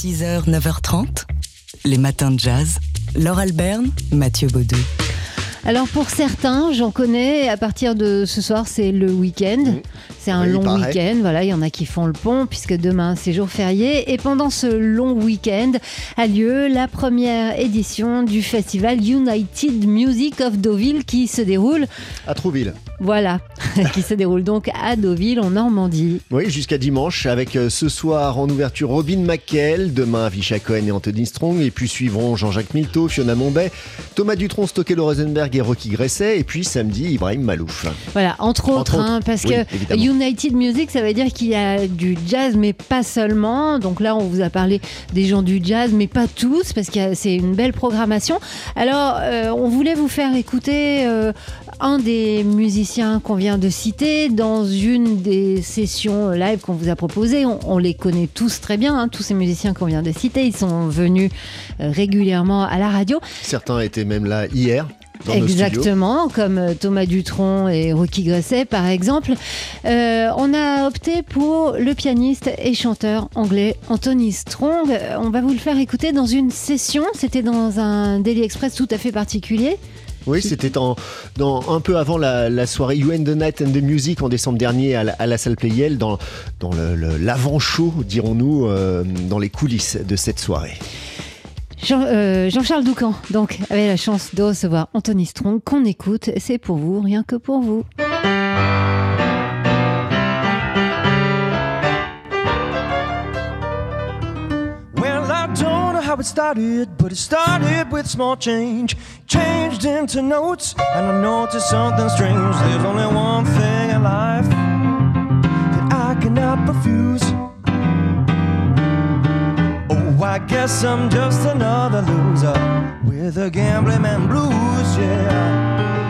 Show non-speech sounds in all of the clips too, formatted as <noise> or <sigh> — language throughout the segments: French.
6h, 9h30, les matins de jazz. Laure Alberne, Mathieu Baudou. Alors pour certains, j'en connais, à partir de ce soir, c'est le week-end. C'est un Oui, long week-end. Voilà, il y en a qui font le pont puisque demain c'est jour férié. Et pendant ce long week-end a lieu la première édition du festival United Music of Deauville qui se déroule, À Trouville. Voilà, <laughs> qui se déroule donc à Deauville en Normandie. Oui, jusqu'à dimanche, avec euh, ce soir en ouverture Robin McKell, demain Avisha Cohen et Anthony Strong, et puis suivront Jean-Jacques Milteau, Fiona Mombay, Thomas Dutronc, Stokelo Rosenberg et Rocky Gresset, et puis samedi Ibrahim Malouf. Voilà, entre autres, hein, parce oui, que évidemment. United Music, ça veut dire qu'il y a du jazz, mais pas seulement. Donc là, on vous a parlé des gens du jazz, mais pas tous, parce que c'est une belle programmation. Alors, euh, on voulait vous faire écouter euh, un des musiciens qu'on vient de citer dans une des sessions live qu'on vous a proposées. On, on les connaît tous très bien, hein, tous ces musiciens qu'on vient de citer. Ils sont venus euh, régulièrement à la radio. Certains étaient même là hier, dans. Exactement, comme euh, Thomas Dutronc et Rocky Gresset par exemple. Euh, on a opté pour le pianiste et chanteur anglais Anthony Strong. On va vous le faire écouter dans une session. C'était dans un Daily Express tout à fait particulier. Oui, c'était en, dans, un peu avant la, la soirée You and the Night and the Music en décembre dernier à la, à la salle Playel, dans, dans le- le- l'avant-show, dirons-nous, euh, dans les coulisses de cette soirée. Jean, euh, Jean-Charles Doucan, donc, avait la chance de recevoir Anthony Strong qu'on écoute. C'est pour vous, rien que pour vous. How it started, but it started with small change. Changed into notes, and I noticed something strange. There's only one thing in life that I cannot refuse. Oh, I guess I'm just another loser with a gambling man blues, yeah.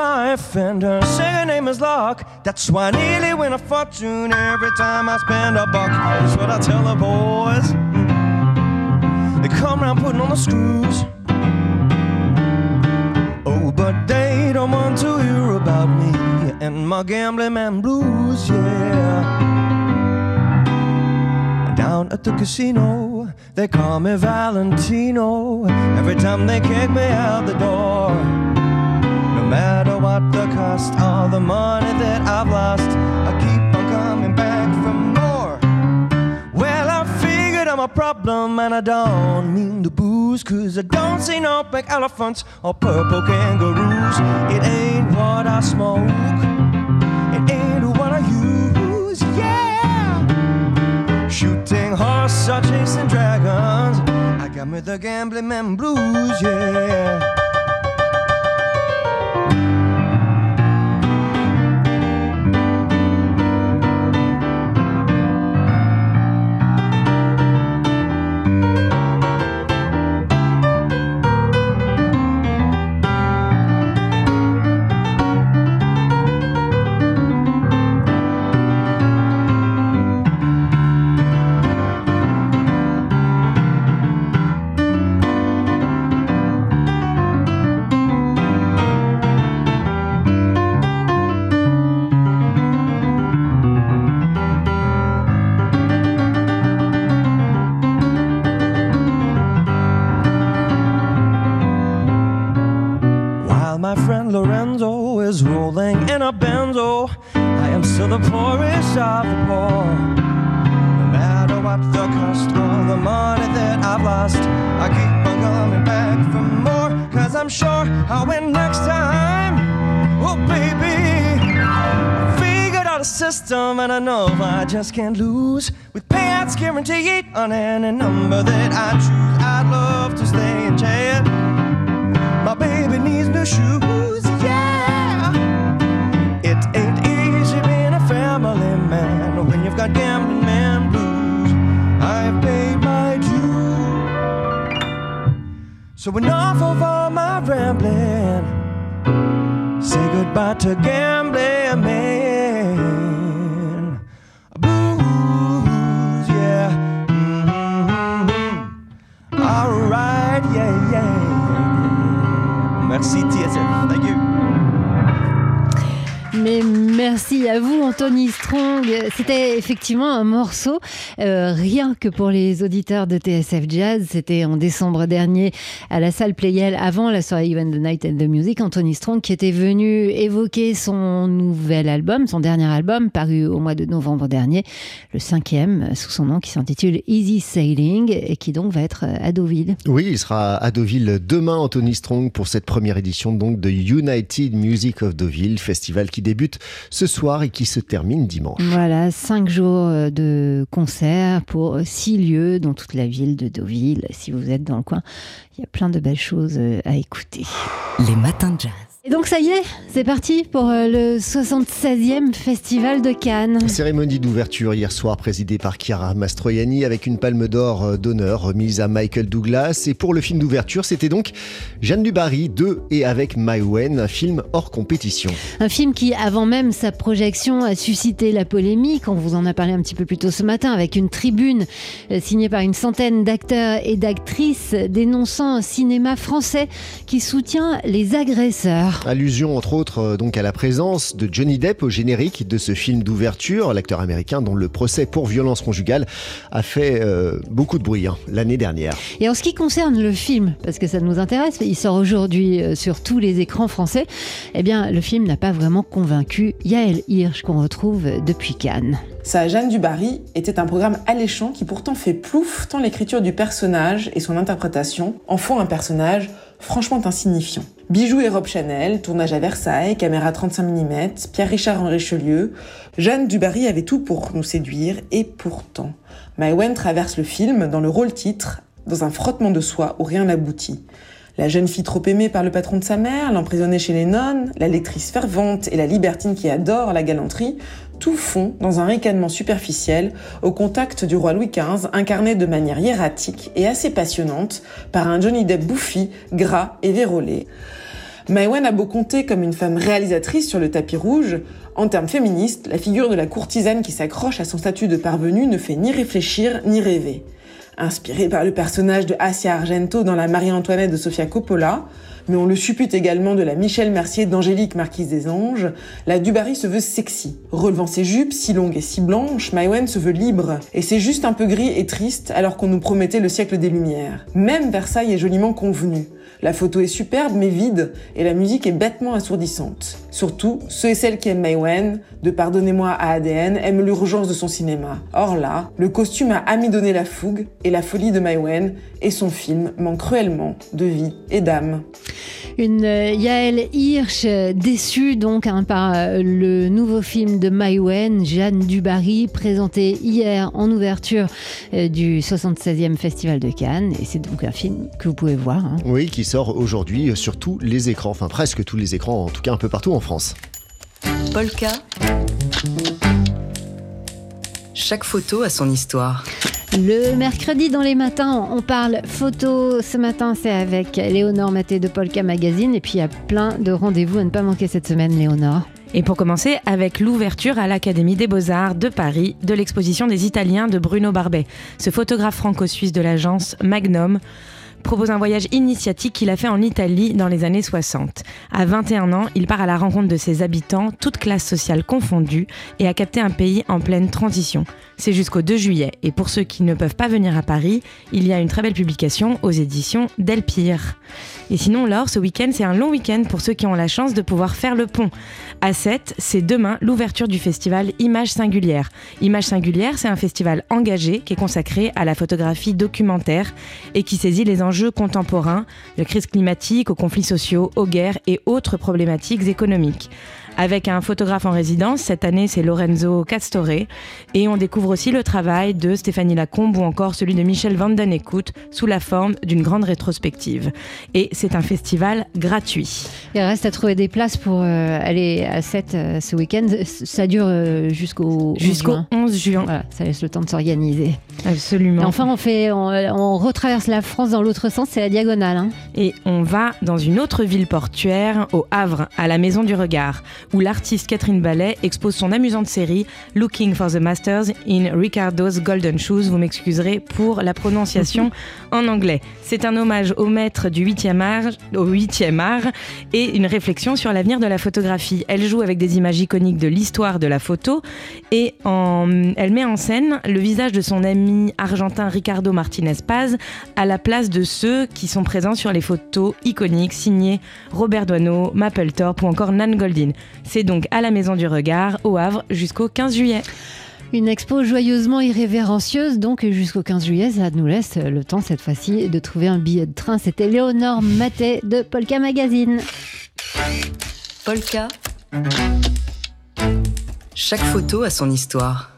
Life, and her name is Luck. That's why I nearly win a fortune every time I spend a buck. That's what I tell the boys. They come around putting on the screws. Oh, but they don't want to hear about me and my gambling man blues, yeah. Down at the casino, they call me Valentino. Every time they kick me out the door. Matter what the cost all the money that I've lost, I keep on coming back for more. Well, I figured I'm a problem and I don't mean to booze, cause I don't see no pink elephants or purple kangaroos. It ain't what I smoke, it ain't what I use, yeah. Shooting horse or chasing dragons, I got me the gambling man blues, yeah. Still the poorest of the poor. No matter what the cost or the money that I've lost, I keep on coming back for more. Cause I'm sure I'll win next time. Oh, baby. Figured out a system and I know I just can't lose. With payouts guaranteed on any number that I choose, I'd love to stay in jail. So enough of all my rambling. Say goodbye to gambling Anthony Strong. C'était effectivement un morceau euh, rien que pour les auditeurs de TSF Jazz. C'était en décembre dernier à la salle Playel avant la soirée Even the Night and the Music. Anthony Strong qui était venu évoquer son nouvel album, son dernier album paru au mois de novembre dernier, le cinquième sous son nom qui s'intitule Easy Sailing et qui donc va être à Deauville. Oui, il sera à Deauville demain, Anthony Strong, pour cette première édition donc de United Music of Deauville, festival qui débute ce soir et qui se termine dimanche. Voilà, cinq jours euh, de concert pour six lieux dans toute la ville de Deauville. Si vous êtes dans le coin, il y a plein de belles choses euh, à écouter. Les matins de jazz. Et donc ça y est, c'est parti pour euh, le 76e Festival de Cannes. Cérémonie d'ouverture hier soir présidée par Chiara Mastroianni avec une palme d'or euh, d'honneur remise à Michael Douglas. Et pour le film d'ouverture, c'était donc Jeanne Dubarry de et avec Maïwen, un film hors compétition. Un film qui, avant même sa projection, a suscité la polémique. On vous en a parlé un petit peu plus tôt ce matin avec une tribune euh, signée par une centaine d'acteurs et d'actrices dénonçant un cinéma français qui soutient les agresseurs. Allusion entre autres euh, donc à la présence de Johnny Depp au générique de ce film d'ouverture, l'acteur américain dont le procès pour violence conjugale a fait euh, beaucoup de bruit hein, l'année dernière. Et en ce qui concerne le film, parce que ça nous intéresse, il sort aujourd'hui sur tous les écrans français, eh bien le film n'a pas vraiment convaincu Yael Hirsch qu'on retrouve depuis Cannes. Sa Jeanne du Barry était un programme alléchant qui pourtant fait plouf tant l'écriture du personnage et son interprétation en font un personnage franchement insignifiant. Bijoux et robe Chanel, tournage à Versailles, caméra 35 mm, Pierre-Richard en Richelieu, Jeanne du Barry avait tout pour nous séduire et pourtant, Maïwen traverse le film dans le rôle titre, dans un frottement de soie où rien n'aboutit. La jeune fille trop aimée par le patron de sa mère, l'emprisonnée chez les nonnes, la lectrice fervente et la libertine qui adore la galanterie, tout fond dans un ricanement superficiel au contact du roi Louis XV, incarné de manière hiératique et assez passionnante par un Johnny Depp bouffi, gras et vérolé. Maïwen a beau compter comme une femme réalisatrice sur le tapis rouge, en termes féministes, la figure de la courtisane qui s'accroche à son statut de parvenue ne fait ni réfléchir ni rêver. Inspirée par le personnage de Asia Argento dans La Marie-Antoinette de Sofia Coppola, mais on le suppute également de la Michel Mercier d'Angélique Marquise des Anges, la Dubarry se veut sexy. Relevant ses jupes si longues et si blanches, Maïwen se veut libre, et c'est juste un peu gris et triste alors qu'on nous promettait le siècle des Lumières. Même Versailles est joliment convenu. La photo est superbe mais vide, et la musique est bêtement assourdissante. Surtout, ceux et celles qui aiment Maïwen, de Pardonnez-moi à ADN, aiment l'urgence de son cinéma. Or là, le costume a amidonné la fougue, et la folie de Maïwen, et son film manque cruellement de vie et d'âme. Une euh, Yael Hirsch euh, déçue donc hein, par euh, le nouveau film de Maïwen, Jeanne Dubarry, présenté hier en ouverture du 76e Festival de Cannes. Et c'est donc un film que vous pouvez voir. hein. Oui, qui sort aujourd'hui sur tous les écrans, enfin presque tous les écrans, en tout cas un peu partout en France. Polka. Chaque photo a son histoire. Le mercredi dans les matins, on parle photo. Ce matin, c'est avec Léonore Maté de Polka Magazine. Et puis, il y a plein de rendez-vous à ne pas manquer cette semaine, Léonore. Et pour commencer, avec l'ouverture à l'Académie des Beaux-Arts de Paris de l'exposition des Italiens de Bruno Barbet. Ce photographe franco-suisse de l'agence Magnum propose un voyage initiatique qu'il a fait en Italie dans les années 60. À 21 ans, il part à la rencontre de ses habitants, toutes classes sociales confondues, et a capté un pays en pleine transition. C'est jusqu'au 2 juillet, et pour ceux qui ne peuvent pas venir à Paris, il y a une très belle publication aux éditions Delpire. Et sinon, Laure, ce week-end, c'est un long week-end pour ceux qui ont la chance de pouvoir faire le pont. À 7, c'est demain l'ouverture du festival Images Singulières. Images Singulières, c'est un festival engagé qui est consacré à la photographie documentaire et qui saisit les enjeux contemporains, de crise climatique aux conflits sociaux, aux guerres et autres problématiques économiques. Avec un photographe en résidence, cette année c'est Lorenzo Castore, et on découvre aussi le travail de Stéphanie Lacombe ou encore celui de Michel Van Den Écoute sous la forme d'une grande rétrospective. Et c'est un festival gratuit. Il reste à trouver des places pour euh, aller à 7 euh, ce week-end. Ça dure euh, jusqu'au 11 Jusqu'au juin. 11 juin. Voilà, ça laisse le temps de s'organiser. Absolument. Et Enfin, on, fait, on, on retraverse la France dans l'autre sens, c'est la diagonale. hein. Et on va dans une autre ville portuaire, au Havre, à la Maison du Regard, où l'artiste Catherine Ballet expose son amusante série Looking for the Masters in Ricardo's Golden Shoes. Vous m'excuserez pour la prononciation <laughs> en anglais. C'est un hommage au maître du 8e art, au 8e art et une réflexion sur l'avenir de la photographie. Elle joue avec des images iconiques de l'histoire de la photo et en, elle met en scène le visage de son ami argentin Ricardo Martinez Paz à la place de ceux qui sont présents sur les photos iconiques signées Robert Doisneau, Mapplethorpe ou encore Nan Goldin. C'est donc à la Maison du Regard, au Havre, jusqu'au 15 juillet. Une expo joyeusement irrévérencieuse, donc jusqu'au 15 juillet, ça nous laisse le temps cette fois-ci de trouver un billet de train. C'était Léonore Maté de Polka Magazine. Polka. Chaque photo a son histoire.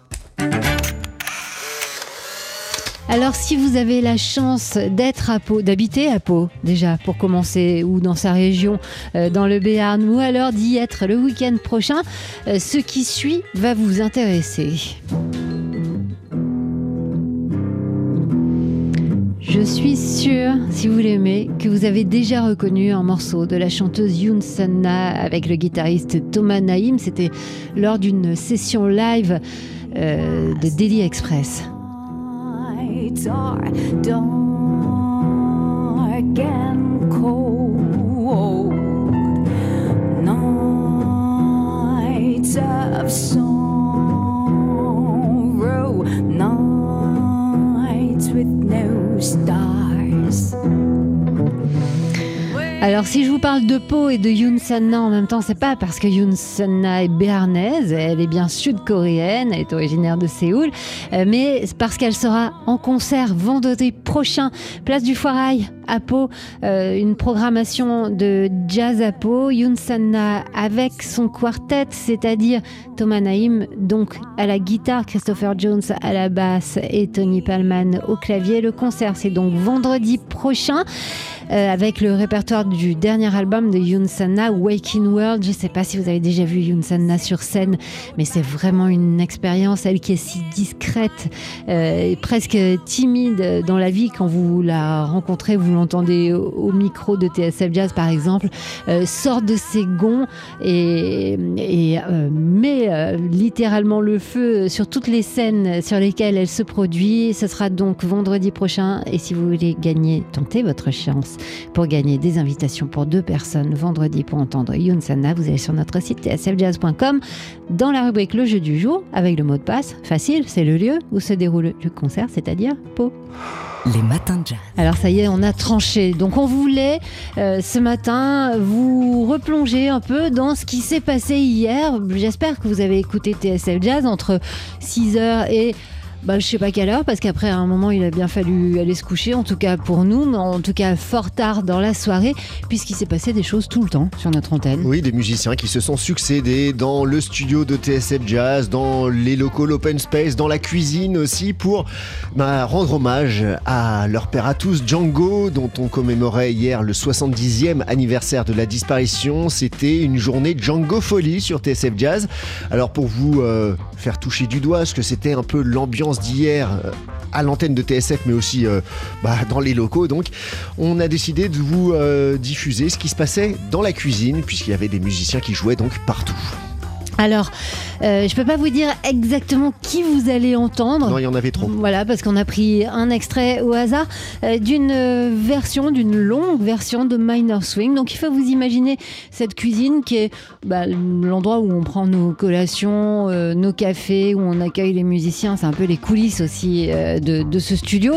Alors si vous avez la chance d'être à Pau, d'habiter à Pau déjà pour commencer, ou dans sa région, euh, dans le Béarn, ou alors d'y être le week-end prochain, euh, ce qui suit va vous intéresser. Je suis sûre, si vous l'aimez, que vous avez déjà reconnu un morceau de la chanteuse Yoon Sun-na avec le guitariste Thomas Naïm. C'était lors d'une session live euh, de Daily Express. Nights are dark and cold. Nights of sorrow, Alors si je vous parle de Pau et de Yoon Sun-na en même temps, c'est pas parce que Yoon Sun-na est béarnaise, elle est bien sud-coréenne, elle est originaire de Séoul, euh, mais parce qu'elle sera en concert vendredi prochain, place du Foirail Pau, euh, une programmation de jazz Yoon Sun-na avec son quartet, c'est-à-dire Thomas Naïm donc à la guitare, Christopher Jones à la basse et Tony Palman au clavier. Le concert c'est donc vendredi prochain. Euh, avec le répertoire du dernier album de Yoon Sanna, Waking World. Je ne sais pas si vous avez déjà vu Yoon Sanna sur scène, mais c'est vraiment une expérience, elle qui est si discrète euh, et presque timide dans la vie. Quand vous la rencontrez, vous l'entendez au, micro de TSF Jazz par exemple, euh, sort de ses gonds et, euh, met euh, littéralement le feu sur toutes les scènes sur lesquelles elle se produit. Ce sera donc vendredi prochain et si vous voulez gagner, tentez votre chance pour gagner des invitations pour deux personnes vendredi pour entendre Yoon Sanna. Vous allez sur notre site tsfjazz.com dans la rubrique Le jeu du jour avec le mot de passe. Facile, c'est le lieu où se déroule le concert, c'est-à-dire Pau. Les matins de jazz. Alors ça y est, on a tranché. Donc on voulait euh, ce matin vous replonger un peu dans ce qui s'est passé hier. J'espère que vous avez écouté TSF Jazz entre 6h et bah, je sais pas quelle heure, parce qu'après, à un moment, il a bien fallu aller se coucher, en tout cas pour nous, mais en tout cas fort tard dans la soirée, puisqu'il s'est passé des choses tout le temps sur notre antenne. Oui, des musiciens qui se sont succédés dans le studio de TSF Jazz, dans les locaux l'open space, dans la cuisine aussi, pour bah, rendre hommage à leur père à tous, Django, dont on commémorait hier le 70e anniversaire de la disparition. C'était une journée Django Folie sur TSF Jazz. Alors pour vous euh, faire toucher du doigt, ce que c'était un peu l'ambiance d'hier euh, à l'antenne de TSF, mais aussi euh, bah, dans les locaux. Donc, on a décidé de vous euh, diffuser ce qui se passait dans la cuisine, puisqu'il y avait des musiciens qui jouaient donc partout. Alors, euh, je peux pas vous dire exactement qui vous allez entendre. Non, il y en avait trop. Voilà, parce qu'on a pris un extrait au hasard euh, d'une euh, version, d'une longue version de Minor Swing. Donc il faut vous imaginer cette cuisine qui est bah, l'endroit où on prend nos collations, nos cafés, où on accueille les musiciens. C'est un peu les coulisses aussi de, de ce studio.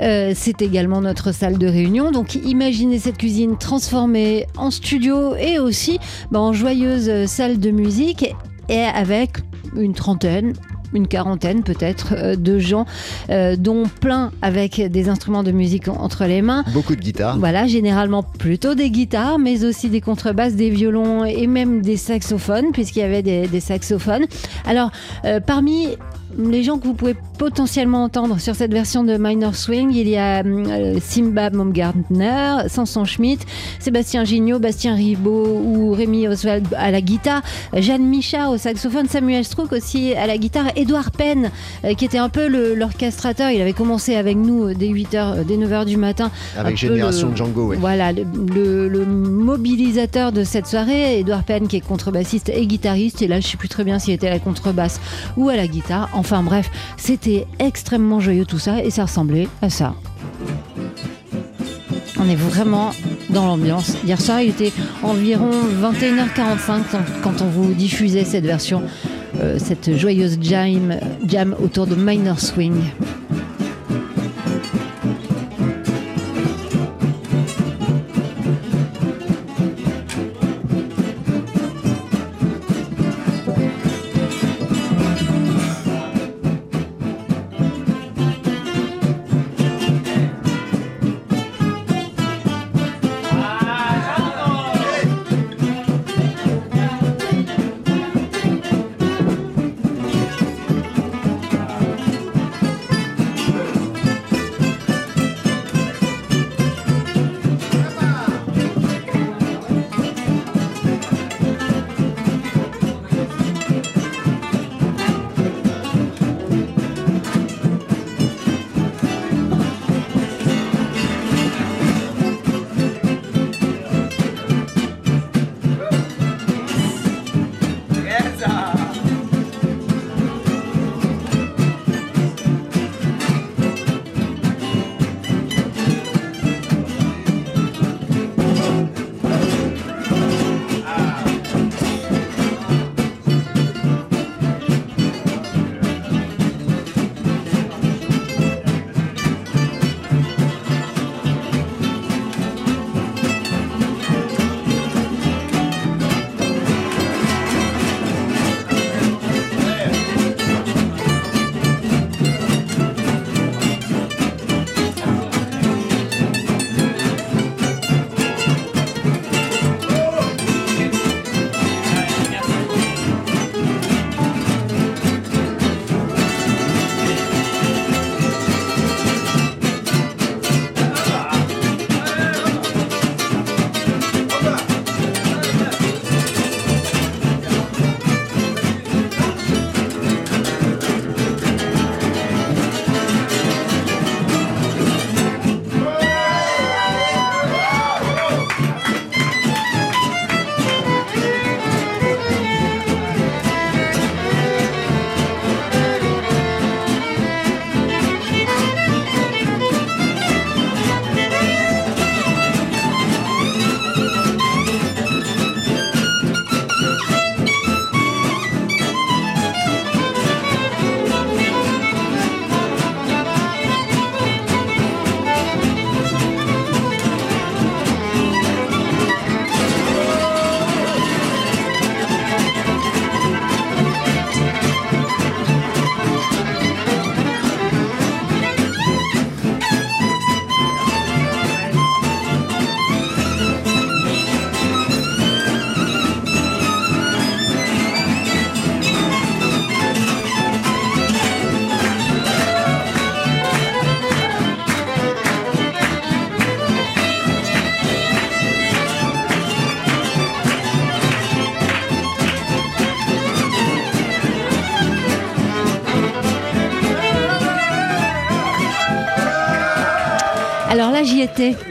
Euh, C'est également notre salle de réunion. Donc imaginez cette cuisine transformée en studio et aussi bah, en joyeuse salle de musique et avec une trentaine, une quarantaine peut-être euh, de gens, euh, dont plein avec des instruments de musique en- entre les mains. Beaucoup de guitares. Voilà, généralement plutôt des guitares, mais aussi des contrebasses, des violons et même des saxophones, puisqu'il y avait des, des saxophones. Alors, euh, parmi les gens que vous pouvez potentiellement entendre sur cette version de Minor Swing, il y a euh, Simba Baumgartner, Samson Schmidt, Sébastien Gignot, Bastien Ribot ou Rémi Oswald à la guitare, Jeanne Micha au saxophone, Samuel Strouk aussi à la guitare, Édouard Penn euh, qui était un peu l'orchestrateur, il avait commencé avec nous euh, dès 8h, dès 9h du matin. Avec Génération le- Django, ouais. Voilà, le, le- le mobilisateur de cette soirée, Edouard Penn, qui est contrebassiste et guitariste. Et là, je sais plus très bien s'il était à la contrebasse ou à la guitare. Enfin bref, c'était extrêmement joyeux tout ça et ça ressemblait à ça. On est vraiment dans l'ambiance. Hier soir, il était environ 21h45 quand- on vous diffusait cette version, euh, cette joyeuse jam, jam autour de Minor Swing.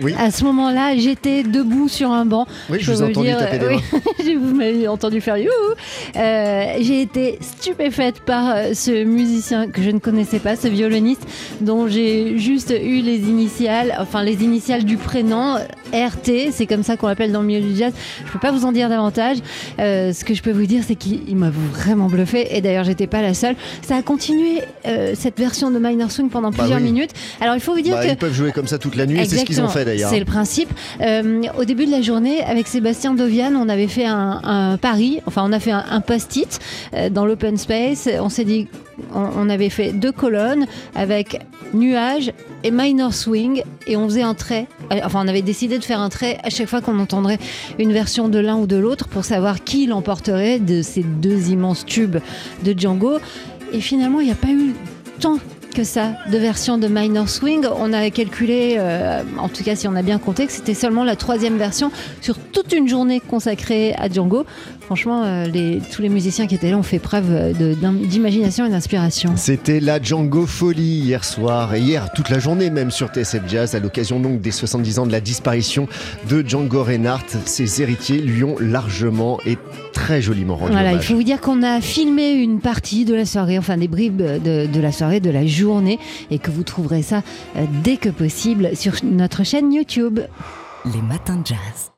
Oui. À ce moment-là, j'étais debout sur un banc. Oui, je vous ai entendu dire, taper des mains. <laughs> oui, vous m'avez entendu faire youhou. Euh, J'ai été stupéfaite par euh, ce musicien que je ne connaissais pas, ce violoniste, dont j'ai juste eu les initiales, enfin les initiales du prénom, RT, c'est comme ça qu'on l'appelle dans le milieu du jazz. Je peux pas vous en dire davantage. Euh, ce que je peux vous dire, c'est qu'il il m'a vraiment bluffé. Et d'ailleurs, j'étais pas la seule. Ça a continué euh, cette version de Minor Swing pendant Bah plusieurs oui. minutes. Alors, il faut vous dire Bah, que ils peuvent jouer comme ça toute la nuit c'est ce qu'ils ont Exactement. fait d'ailleurs. C'est le principe. Euh, au début de la journée, avec Sébastien Dovian, on avait fait un, un pari, enfin on a fait un, un post-it euh, dans l'open space. On s'est dit, on, on avait fait deux colonnes avec nuages et minor swing et on faisait un trait. Euh, Enfin, on avait décidé de faire un trait à chaque fois qu'on entendrait une version de l'un ou de l'autre pour savoir qui l'emporterait de ces deux immenses tubes de Django. Et finalement, il n'y a pas eu tant que ça de versions de Minor Swing. On a calculé, euh, en tout cas si on a bien compté, que c'était seulement la troisième version sur toute une journée consacrée à Django. Franchement, euh, les, tous les musiciens qui étaient là ont fait preuve d'im- d'imagination et d'inspiration. C'était la Django Folie hier soir et hier toute la journée même sur TSF Jazz à l'occasion donc des 70 ans de la disparition de Django Reinhardt. Ses héritiers lui ont largement et très joliment rendu Voilà, il hommage. faut vous dire qu'on a filmé une partie de la soirée, enfin des bribes de, de la soirée, de la journée, et que vous trouverez ça euh, dès que possible sur notre chaîne YouTube. Les matins de jazz.